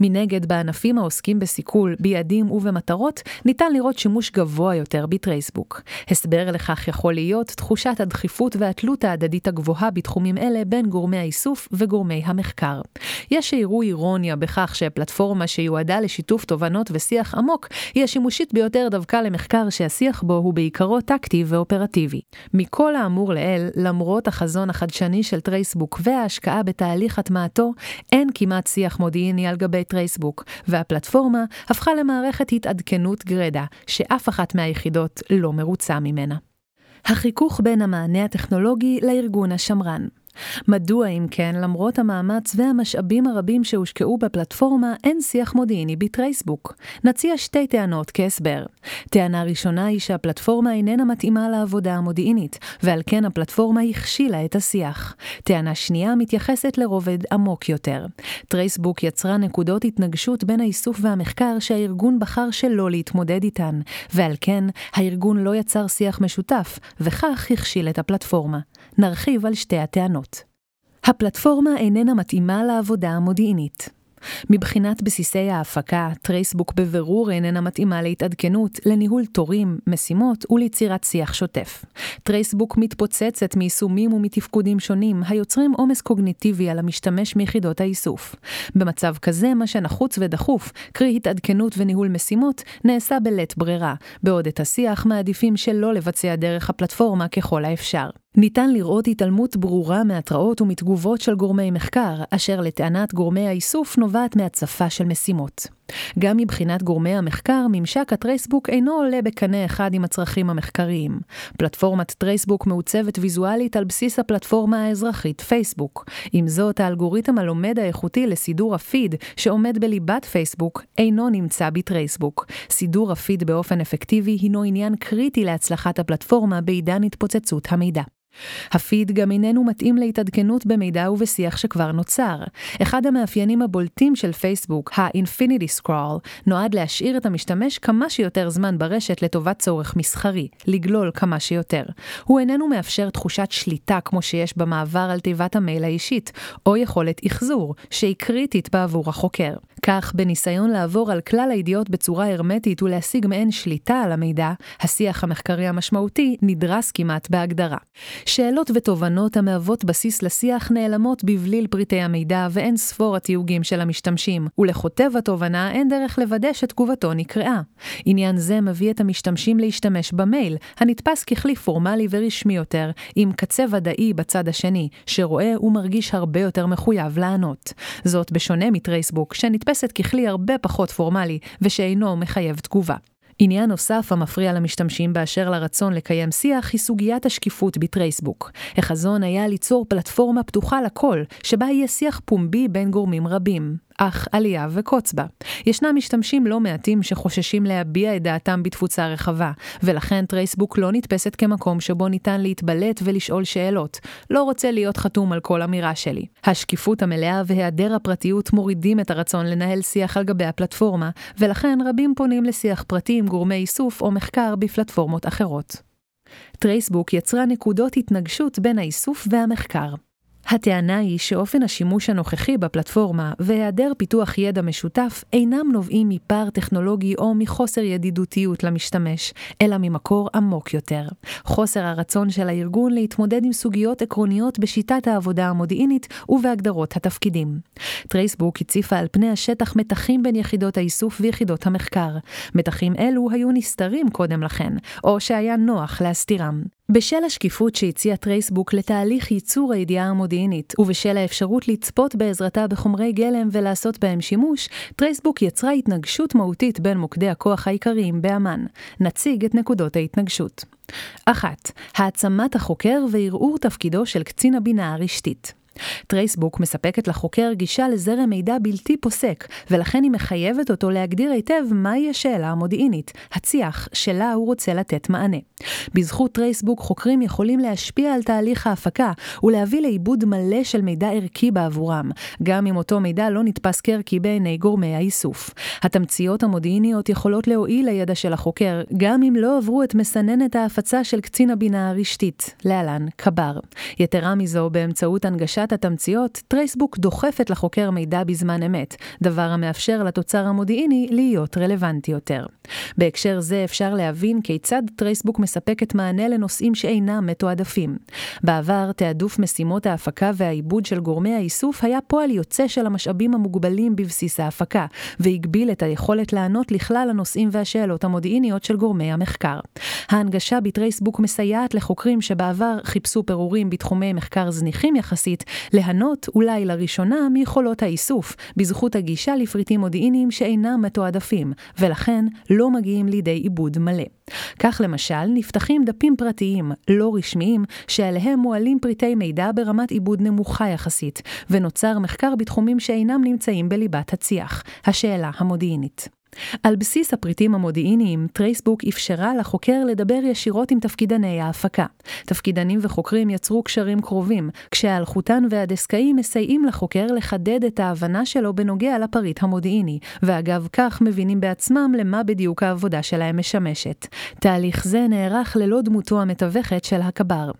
מנגד, בענפים העוסקים בסיכול, ביעדים ובמטרות, ניתן לראות שימוש גבוה יותר בטרייסבוק. הסבר לכך יכול להיות תחושת הדחיפות והתלות ההדדית הגבוהה בתחומים אלה בין גורמי האיסוף וגורמי המחקר. יש שיראו אירוניה בכך שפלטפורמה שיועדה לשיתוף תובנות ושיח עמוק, היא השימושית ביותר דווקא למחקר שהשיח בו הוא בעיקרו טקטי ואופרטיבי. מכל האמור לעיל, למרות החזון החדשני של טרייסבוק וההשקעה בתהליך הטמעתו, אין כמעט שיח מודיעיני על גבי טרייסבוק, והפלטפורמה הפכה למערכת התעדכנות גרידא, שאף אחת מהיחידות לא מרוצה ממנה. החיכוך בין המענה הטכנולוגי לארגון השמרן. מדוע אם כן, למרות המאמץ והמשאבים הרבים שהושקעו בפלטפורמה, אין שיח מודיעיני בטרייסבוק? נציע שתי טענות כהסבר. טענה ראשונה היא שהפלטפורמה איננה מתאימה לעבודה המודיעינית, ועל כן הפלטפורמה הכשילה את השיח. טענה שנייה מתייחסת לרובד עמוק יותר. טרייסבוק יצרה נקודות התנגשות בין האיסוף והמחקר שהארגון בחר שלא להתמודד איתן, ועל כן הארגון לא יצר שיח משותף, וכך הכשיל את הפלטפורמה. נרחיב על שתי הטענות. הפלטפורמה איננה מתאימה לעבודה המודיעינית. מבחינת בסיסי ההפקה, טרייסבוק בבירור איננה מתאימה להתעדכנות, לניהול תורים, משימות וליצירת שיח שוטף. טרייסבוק מתפוצצת מיישומים ומתפקודים שונים, היוצרים עומס קוגניטיבי על המשתמש מיחידות האיסוף. במצב כזה, מה שנחוץ ודחוף, קרי התעדכנות וניהול משימות, נעשה בלית ברירה, בעוד את השיח מעדיפים שלא לבצע דרך הפלטפורמה ככל האפשר. ניתן לראות התעלמות ברורה מהתראות ומתגובות של גורמי מחקר, אשר לטענת גורמי האיסוף נובעת מהצפה של משימות. גם מבחינת גורמי המחקר, ממשק הטרייסבוק אינו עולה בקנה אחד עם הצרכים המחקריים. פלטפורמת טרייסבוק מעוצבת ויזואלית על בסיס הפלטפורמה האזרחית פייסבוק. עם זאת, האלגוריתם הלומד האיכותי לסידור הפיד, שעומד בליבת פייסבוק, אינו נמצא בטרייסבוק. סידור הפיד באופן אפקטיבי הינו עניין קריטי להצלחת הפלטפורמה בעידן התפוצצות המידע. הפיד גם איננו מתאים להתעדכנות במידע ובשיח שכבר נוצר. אחד המאפיינים הבולטים של פייסבוק, ה-Infinity Scroll, נועד להשאיר את המשתמש כמה שיותר זמן ברשת לטובת צורך מסחרי, לגלול כמה שיותר. הוא איננו מאפשר תחושת שליטה כמו שיש במעבר על תיבת המייל האישית, או יכולת אחזור, שהיא קריטית בעבור החוקר. כך, בניסיון לעבור על כלל הידיעות בצורה הרמטית ולהשיג מעין שליטה על המידע, השיח המחקרי המשמעותי נדרס כמעט בהגדרה. שאלות ותובנות המהוות בסיס לשיח נעלמות בבליל פריטי המידע ואין ספור התיוגים של המשתמשים, ולכותב התובנה אין דרך לוודא שתגובתו נקראה. עניין זה מביא את המשתמשים להשתמש במייל, הנתפס ככלי פורמלי ורשמי יותר, עם קצה ודאי בצד השני, שרואה ומרגיש הרבה יותר מחויב לענות. זאת בשונה מטרייסבוק, שנתפסת ככלי הרבה פחות פורמלי, ושאינו מחייב תגובה. עניין נוסף המפריע למשתמשים באשר לרצון לקיים שיח היא סוגיית השקיפות בטרייסבוק. החזון היה ליצור פלטפורמה פתוחה לכל, שבה יהיה שיח פומבי בין גורמים רבים. אך עלייה וקוץ בה. ישנם משתמשים לא מעטים שחוששים להביע את דעתם בתפוצה רחבה, ולכן טרייסבוק לא נתפסת כמקום שבו ניתן להתבלט ולשאול שאלות. לא רוצה להיות חתום על כל אמירה שלי. השקיפות המלאה והיעדר הפרטיות מורידים את הרצון לנהל שיח על גבי הפלטפורמה, ולכן רבים פונים לשיח פרטי עם גורמי איסוף או מחקר בפלטפורמות אחרות. טרייסבוק יצרה נקודות התנגשות בין האיסוף והמחקר. הטענה היא שאופן השימוש הנוכחי בפלטפורמה והיעדר פיתוח ידע משותף אינם נובעים מפער טכנולוגי או מחוסר ידידותיות למשתמש, אלא ממקור עמוק יותר. חוסר הרצון של הארגון להתמודד עם סוגיות עקרוניות בשיטת העבודה המודיעינית ובהגדרות התפקידים. טרייסבוק הציפה על פני השטח מתחים בין יחידות האיסוף ויחידות המחקר. מתחים אלו היו נסתרים קודם לכן, או שהיה נוח להסתירם. בשל השקיפות שהציע טרייסבוק לתהליך ייצור הידיעה המודיעינית, ובשל האפשרות לצפות בעזרתה בחומרי גלם ולעשות בהם שימוש, טרייסבוק יצרה התנגשות מהותית בין מוקדי הכוח העיקריים באמ"ן. נציג את נקודות ההתנגשות. 1. העצמת החוקר וערעור תפקידו של קצין הבינה הרשתית. טרייסבוק מספקת לחוקר גישה לזרם מידע בלתי פוסק, ולכן היא מחייבת אותו להגדיר היטב מהי השאלה המודיעינית, הצי"ח, שלה הוא רוצה לתת מענה. בזכות טרייסבוק חוקרים יכולים להשפיע על תהליך ההפקה ולהביא לעיבוד מלא של מידע ערכי בעבורם, גם אם אותו מידע לא נתפס כערכי בעיני גורמי האיסוף. התמציות המודיעיניות יכולות להועיל לידע של החוקר, גם אם לא עברו את מסננת ההפצה של קצין הבינה הרשתית, להלן, קבר. יתרה מזו, באמצעות הנגשת התמציות, טרייסבוק דוחפת לחוקר מידע בזמן אמת, דבר המאפשר לתוצר המודיעיני להיות רלוונטי יותר. בהקשר זה אפשר להבין כיצד טרייסבוק מספקת מענה לנושאים שאינם מתועדפים. בעבר, תעדוף משימות ההפקה והעיבוד של גורמי האיסוף היה פועל יוצא של המשאבים המוגבלים בבסיס ההפקה, והגביל את היכולת לענות לכלל הנושאים והשאלות המודיעיניות של גורמי המחקר. ההנגשה בטרייסבוק מסייעת לחוקרים שבעבר חיפשו פירורים בתחומי מחקר זניחים יחסית, ליהנות אולי לראשונה מיכולות האיסוף, בזכות הגישה לפריטים מודיעיניים שאינם מתועדפים, ולכן לא מגיעים לידי עיבוד מלא. כך למשל, נפתחים דפים פרטיים, לא רשמיים, שעליהם מועלים פריטי מידע ברמת עיבוד נמוכה יחסית, ונוצר מחקר בתחומים שאינם נמצאים בליבת הצי"ח, השאלה המודיעינית. על בסיס הפריטים המודיעיניים, טרייסבוק אפשרה לחוקר לדבר ישירות עם תפקידני ההפקה. תפקידנים וחוקרים יצרו קשרים קרובים, כשהאלחוטן והדסקאי מסייעים לחוקר לחדד את ההבנה שלו בנוגע לפריט המודיעיני, ואגב כך מבינים בעצמם למה בדיוק העבודה שלהם משמשת. תהליך זה נערך ללא דמותו המתווכת של הקבר.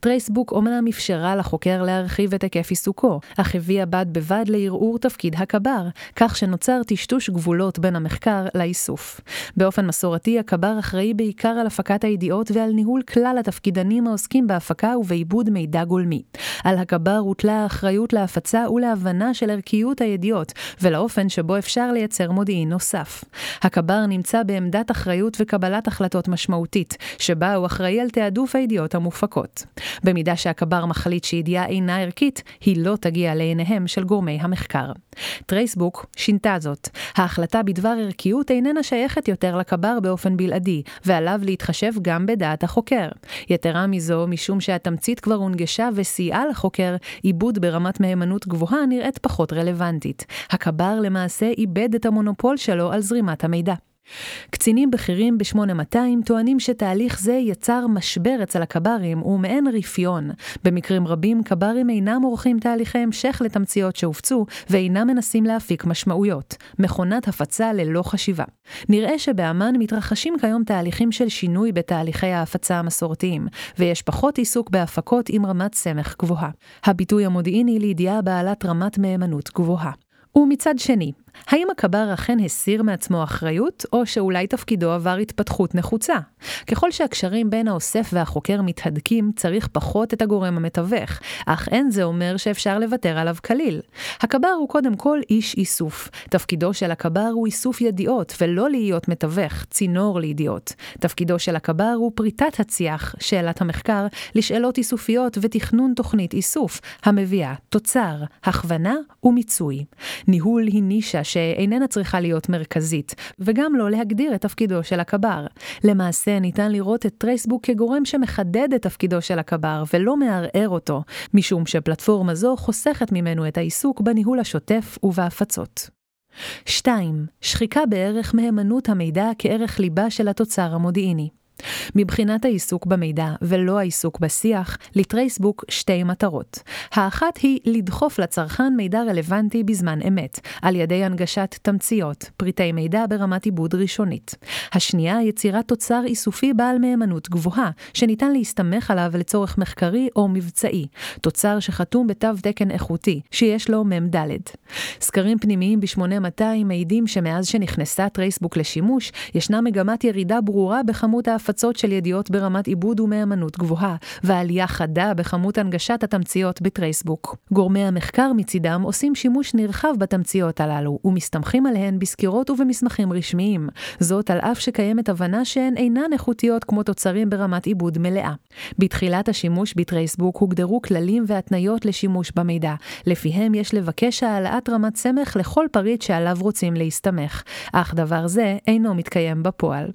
טרייסבוק אומנם אפשרה לחוקר להרחיב את היקף עיסוקו, אך הביאה בד בבד לערעור תפקיד הקבר, כך שנוצר טשטוש גבולות בין המחקר לאיסוף. באופן מסורתי, הקבר אחראי בעיקר על הפקת הידיעות ועל ניהול כלל התפקידנים העוסקים בהפקה ובעיבוד מידע גולמי. על הקבר הוטלה האחריות להפצה ולהבנה של ערכיות הידיעות, ולאופן שבו אפשר לייצר מודיעין נוסף. הקבר נמצא בעמדת אחריות וקבלת החלטות משמעותית, שבה הוא אחראי על תעדוף הידיעות המופקות. במידה שהקבר מחליט שידיעה אינה ערכית, היא לא תגיע לעיניהם של גורמי המחקר. טרייסבוק שינתה זאת. ההחלטה בדבר ערכיות איננה שייכת יותר לקבר באופן בלעדי, ועליו להתחשב גם בדעת החוקר. יתרה מזו, משום שהתמצית כבר הונגשה וסייעה לחוקר, עיבוד ברמת מהימנות גבוהה נראית פחות רלוונטית. הקבר למעשה איבד את המונופול שלו על זרימת המידע. קצינים בכירים ב-8200 טוענים שתהליך זה יצר משבר אצל הקברים ומעין רפיון. במקרים רבים קברים אינם עורכים תהליכי המשך לתמציות שהופצו ואינם מנסים להפיק משמעויות. מכונת הפצה ללא חשיבה. נראה שבאמ"ן מתרחשים כיום תהליכים של שינוי בתהליכי ההפצה המסורתיים, ויש פחות עיסוק בהפקות עם רמת סמך גבוהה. הביטוי המודיעיני לידיעה בעלת רמת מהימנות גבוהה. ומצד שני, האם הקבר אכן הסיר מעצמו אחריות, או שאולי תפקידו עבר התפתחות נחוצה? ככל שהקשרים בין האוסף והחוקר מתהדקים, צריך פחות את הגורם המתווך, אך אין זה אומר שאפשר לוותר עליו כליל. הקבר הוא קודם כל איש איסוף. תפקידו של הקבר הוא איסוף ידיעות, ולא להיות מתווך, צינור לידיעות. תפקידו של הקבר הוא פריטת הצי"ח, שאלת המחקר, לשאלות איסופיות ותכנון תוכנית איסוף, המביאה תוצר, הכוונה ומיצוי. ניהול היא נישה שאיננה צריכה להיות מרכזית, וגם לא להגדיר את תפקידו של הקבר. למעשה ניתן לראות את טרייסבוק כגורם שמחדד את תפקידו של הקבר ולא מערער אותו, משום שפלטפורמה זו חוסכת ממנו את העיסוק בניהול השוטף ובהפצות. 2. שחיקה בערך מהימנות המידע כערך ליבה של התוצר המודיעיני. מבחינת העיסוק במידע ולא העיסוק בשיח, לטרייסבוק שתי מטרות. האחת היא לדחוף לצרכן מידע רלוונטי בזמן אמת, על ידי הנגשת תמציות, פריטי מידע ברמת עיבוד ראשונית. השנייה, יצירת תוצר איסופי בעל מהימנות גבוהה, שניתן להסתמך עליו לצורך מחקרי או מבצעי, תוצר שחתום בתו תקן איכותי, שיש לו מ"ד. סקרים פנימיים ב-8200 מעידים שמאז שנכנסה טרייסבוק לשימוש, ישנה מגמת ירידה ברורה בכמות ההפ... הפצות של ידיעות ברמת עיבוד ומהימנות גבוהה, ועלייה חדה בכמות הנגשת התמציות בטרייסבוק. גורמי המחקר מצידם עושים שימוש נרחב בתמציות הללו, ומסתמכים עליהן בסקירות ובמסמכים רשמיים. זאת על אף שקיימת הבנה שהן אינן איכותיות כמו תוצרים ברמת עיבוד מלאה. בתחילת השימוש בטרייסבוק הוגדרו כללים והתניות לשימוש במידע, לפיהם יש לבקש העלאת רמת סמך לכל פריט שעליו רוצים להסתמך, אך דבר זה אינו מתקיים בפועל.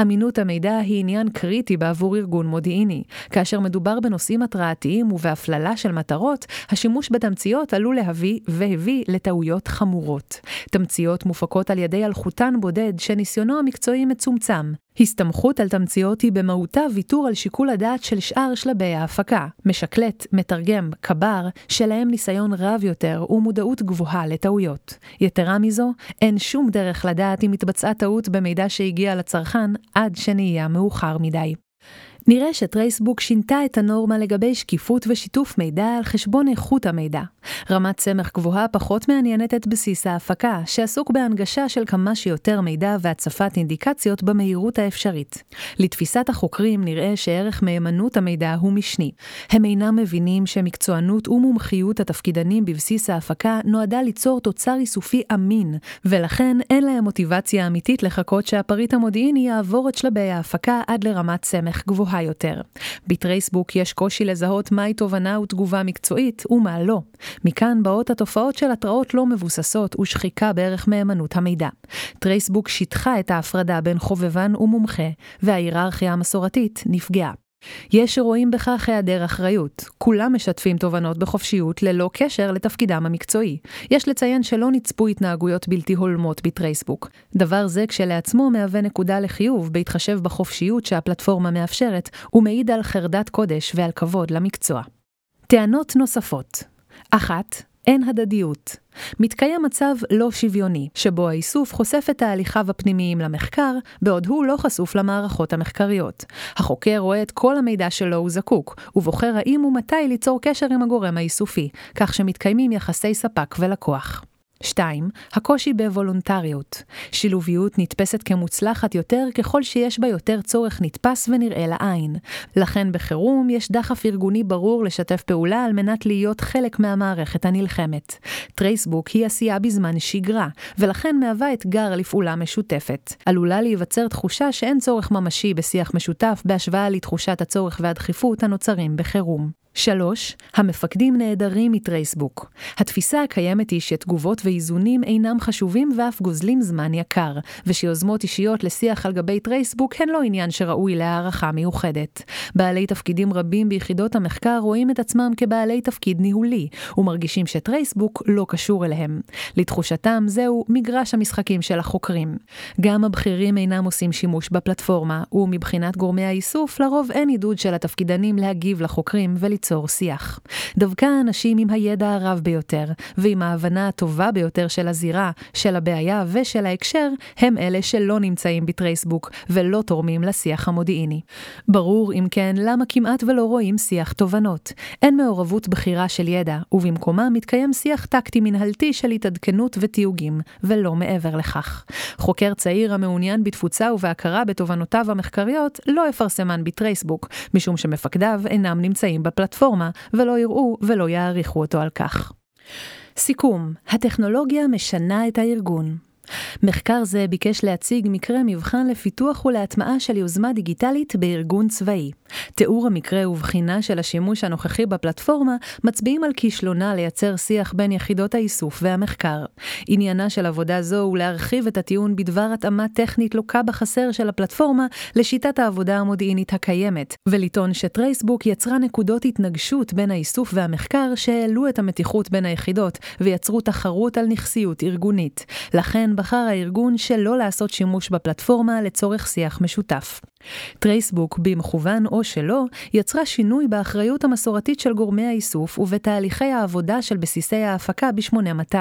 אמינות המידע היא היא עניין קריטי בעבור ארגון מודיעיני. כאשר מדובר בנושאים התרעתיים ובהפללה של מטרות, השימוש בתמציות עלול להביא והביא לטעויות חמורות. תמציות מופקות על ידי אלחוטן בודד שניסיונו המקצועי מצומצם. הסתמכות על תמציות היא במהותה ויתור על שיקול הדעת של שאר שלבי ההפקה, משקלט, מתרגם, קבר, שלהם ניסיון רב יותר ומודעות גבוהה לטעויות. יתרה מזו, אין שום דרך לדעת אם התבצעה טעות במידע שהגיע לצרכן עד שנהיה מאוחר מדי. נראה שטרייסבוק שינתה את הנורמה לגבי שקיפות ושיתוף מידע על חשבון איכות המידע. רמת סמך גבוהה פחות מעניינת את בסיס ההפקה, שעסוק בהנגשה של כמה שיותר מידע והצפת אינדיקציות במהירות האפשרית. לתפיסת החוקרים נראה שערך מהימנות המידע הוא משני. הם אינם מבינים שמקצוענות ומומחיות התפקידנים בבסיס ההפקה נועדה ליצור תוצר איסופי אמין, ולכן אין להם מוטיבציה אמיתית לחכות שהפריט המודיעיני יעבור את שלבי ההפקה עד לרמת סמך גבוהה. גבוהה יותר. בטרייסבוק יש קושי לזהות מהי תובנה ותגובה מקצועית ומה לא. מכאן באות התופעות של התראות לא מבוססות ושחיקה בערך מהימנות המידע. טרייסבוק שיטחה את ההפרדה בין חובבן ומומחה, וההיררכיה המסורתית נפגעה. יש שרואים בכך היעדר אחריות. כולם משתפים תובנות בחופשיות ללא קשר לתפקידם המקצועי. יש לציין שלא נצפו התנהגויות בלתי הולמות בטרייסבוק. דבר זה כשלעצמו מהווה נקודה לחיוב בהתחשב בחופשיות שהפלטפורמה מאפשרת, ומעיד על חרדת קודש ועל כבוד למקצוע. טענות נוספות אחת, אין הדדיות. מתקיים מצב לא שוויוני, שבו האיסוף חושף את תהליכיו הפנימיים למחקר, בעוד הוא לא חשוף למערכות המחקריות. החוקר רואה את כל המידע שלו הוא זקוק, ובוחר האם ומתי ליצור קשר עם הגורם האיסופי, כך שמתקיימים יחסי ספק ולקוח. 2. הקושי בוולונטריות. שילוביות נתפסת כמוצלחת יותר ככל שיש בה יותר צורך נתפס ונראה לעין. לכן בחירום יש דחף ארגוני ברור לשתף פעולה על מנת להיות חלק מהמערכת הנלחמת. טרייסבוק היא עשייה בזמן שגרה, ולכן מהווה אתגר לפעולה משותפת. עלולה להיווצר תחושה שאין צורך ממשי בשיח משותף בהשוואה לתחושת הצורך והדחיפות הנוצרים בחירום. 3. המפקדים נעדרים מטרייסבוק. התפיסה הקיימת היא שתגובות ואיזונים אינם חשובים ואף גוזלים זמן יקר, ושיוזמות אישיות לשיח על גבי טרייסבוק הן לא עניין שראוי להערכה מיוחדת. בעלי תפקידים רבים ביחידות המחקר רואים את עצמם כבעלי תפקיד ניהולי, ומרגישים שטרייסבוק לא קשור אליהם. לתחושתם זהו מגרש המשחקים של החוקרים. גם הבכירים אינם עושים שימוש בפלטפורמה, ומבחינת גורמי האיסוף לרוב אין עידוד של התפקידנים להגיב לחוקרים וליצור ליצור שיח. דווקא האנשים עם הידע הרב ביותר, ועם ההבנה הטובה ביותר של הזירה, של הבעיה ושל ההקשר, הם אלה שלא נמצאים בטרייסבוק, ולא תורמים לשיח המודיעיני. ברור, אם כן, למה כמעט ולא רואים שיח תובנות. אין מעורבות בחירה של ידע, ובמקומה מתקיים שיח טקטי מנהלתי של התעדכנות ותיוגים, ולא מעבר לכך. חוקר צעיר המעוניין בתפוצה ובהכרה בתובנותיו המחקריות, לא יפרסמן בטרייסבוק, משום שמפקדיו אינם נמצאים בפלטפורמה. הפלטפורמה, ולא יראו ולא יעריכו אותו על כך. סיכום, הטכנולוגיה משנה את הארגון. מחקר זה ביקש להציג מקרה מבחן לפיתוח ולהטמעה של יוזמה דיגיטלית בארגון צבאי. תיאור המקרה ובחינה של השימוש הנוכחי בפלטפורמה מצביעים על כישלונה לייצר שיח בין יחידות האיסוף והמחקר. עניינה של עבודה זו הוא להרחיב את הטיעון בדבר התאמה טכנית לוקה בחסר של הפלטפורמה לשיטת העבודה המודיעינית הקיימת, ולטעון שטרייסבוק יצרה נקודות התנגשות בין האיסוף והמחקר שהעלו את המתיחות בין היחידות ויצרו תחרות על נכסיות ארגונית. לכן בחר הארגון שלא לעשות שימוש בפלטפורמה לצורך שיח משותף. טרייסבוק, במכוון או שלא, יצרה שינוי באחריות המסורתית של גורמי האיסוף ובתהליכי העבודה של בסיסי ההפקה ב-8200.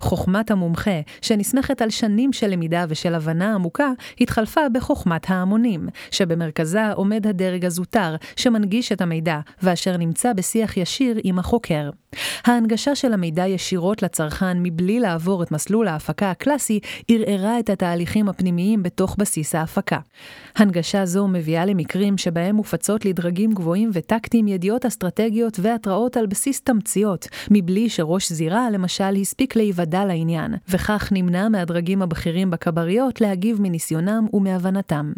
חוכמת המומחה, שנסמכת על שנים של למידה ושל הבנה עמוקה, התחלפה בחוכמת ההמונים, שבמרכזה עומד הדרג הזוטר, שמנגיש את המידע, ואשר נמצא בשיח ישיר עם החוקר. ההנגשה של המידע ישירות לצרכן מבלי לעבור את מסלול ההפקה הקלאסי, ערערה את התהליכים הפנימיים בתוך בסיס ההפקה. הנגשה זו מביאה למקרים שבהם מופצות לדרגים גבוהים וטקטיים ידיעות אסטרטגיות והתראות על בסיס תמציות, מבלי שראש זירה, למשל, הספיק להיוודע לעניין, וכך נמנע מהדרגים הבכירים בכבריות להגיב מניסיונם ומהבנתם.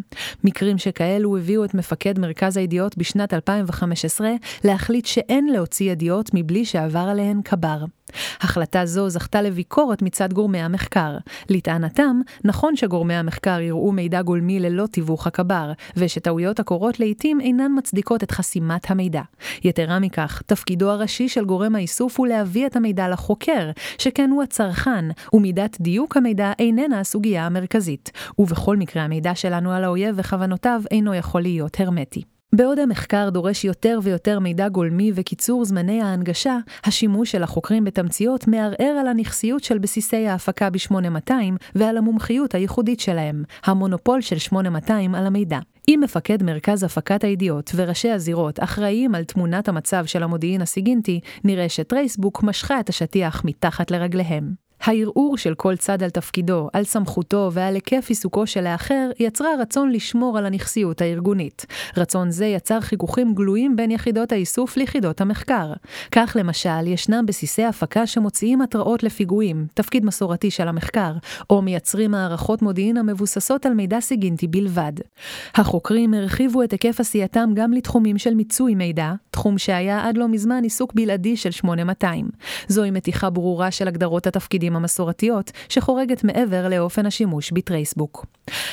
מקרים שכאלו הביאו את מפקד מרכז הידיעות בשנת 2015 להחליט שאין להוציא ידיעות מבלי שעבר עליהן קבר. החלטה זו זכתה לביקורת מצד גורמי המחקר. לטענתם, נכון שגורמי המחקר יראו מידע גולמי ללא תיווך הקבר, ושטעויות הקורות לעיתים אינן מצדיקות את חסימת המידע. יתרה מכך, תפקידו הראשי של גורם האיסוף הוא להביא את המידע לחוקר, שכן הוא הצרכן, ומידת דיוק המידע איננה הסוגיה המרכזית. ובכל מקרה המידע שלנו על האויב וכוונותיו אינו יכול להיות הרמטי. בעוד המחקר דורש יותר ויותר מידע גולמי וקיצור זמני ההנגשה, השימוש של החוקרים בתמציות מערער על הנכסיות של בסיסי ההפקה ב-8200 ועל המומחיות הייחודית שלהם, המונופול של 8200 על המידע. אם מפקד מרכז הפקת הידיעות וראשי הזירות אחראיים על תמונת המצב של המודיעין הסיגינטי, נראה שטרייסבוק משכה את השטיח מתחת לרגליהם. הערעור של כל צד על תפקידו, על סמכותו ועל היקף עיסוקו של האחר, יצרה רצון לשמור על הנכסיות הארגונית. רצון זה יצר חיכוכים גלויים בין יחידות האיסוף ליחידות המחקר. כך למשל, ישנם בסיסי הפקה שמוציאים התראות לפיגועים, תפקיד מסורתי של המחקר, או מייצרים מערכות מודיעין המבוססות על מידע סיגינטי בלבד. החוקרים הרחיבו את היקף עשייתם גם לתחומים של מיצוי מידע, תחום שהיה עד לא מזמן עיסוק בלעדי של 8200. זוהי מתיחה ברורה של הגדרות התפקידים המסורתיות, שחורגת מעבר לאופן השימוש בטרייסבוק.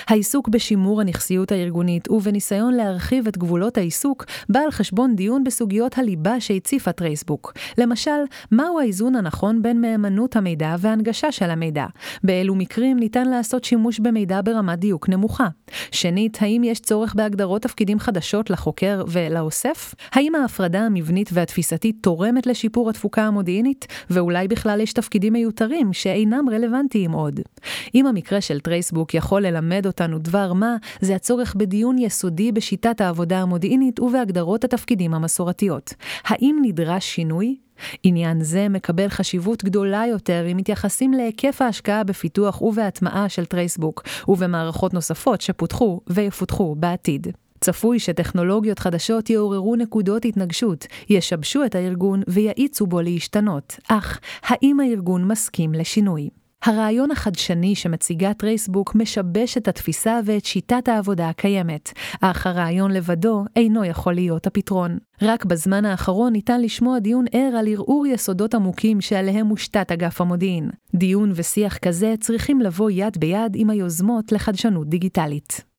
העיסוק בשימור הנכסיות הארגונית ובניסיון להרחיב את גבולות העיסוק בא על חשבון דיון בסוגיות הליבה שהציפה טרייסבוק. למשל, מהו האיזון הנכון בין מהימנות המידע והנגשה של המידע? באילו מקרים ניתן לעשות שימוש במידע ברמת דיוק נמוכה? שנית, האם יש צורך בהגדרות תפקידים חדשות לחוקר ולאוסף? האם ההפרדה המבנית והתפיסתית תורמת לשיפור התפוקה המודיעינית? ואולי בכלל יש תפקידים מיותרים שאינם רלוונטיים עוד. אם המקרה של טרייסבוק יכול ללמד אותנו דבר מה, זה הצורך בדיון יסודי בשיטת העבודה המודיעינית ובהגדרות התפקידים המסורתיות. האם נדרש שינוי? עניין זה מקבל חשיבות גדולה יותר אם מתייחסים להיקף ההשקעה בפיתוח ובהטמעה של טרייסבוק, ובמערכות נוספות שפותחו ויפותחו בעתיד. צפוי שטכנולוגיות חדשות יעוררו נקודות התנגשות, ישבשו את הארגון ויאיצו בו להשתנות, אך האם הארגון מסכים לשינוי? הרעיון החדשני שמציגה טרייסבוק משבש את התפיסה ואת שיטת העבודה הקיימת, אך הרעיון לבדו אינו יכול להיות הפתרון. רק בזמן האחרון ניתן לשמוע דיון ער על ערעור יסודות עמוקים שעליהם מושתת אגף המודיעין. דיון ושיח כזה צריכים לבוא יד ביד עם היוזמות לחדשנות דיגיטלית.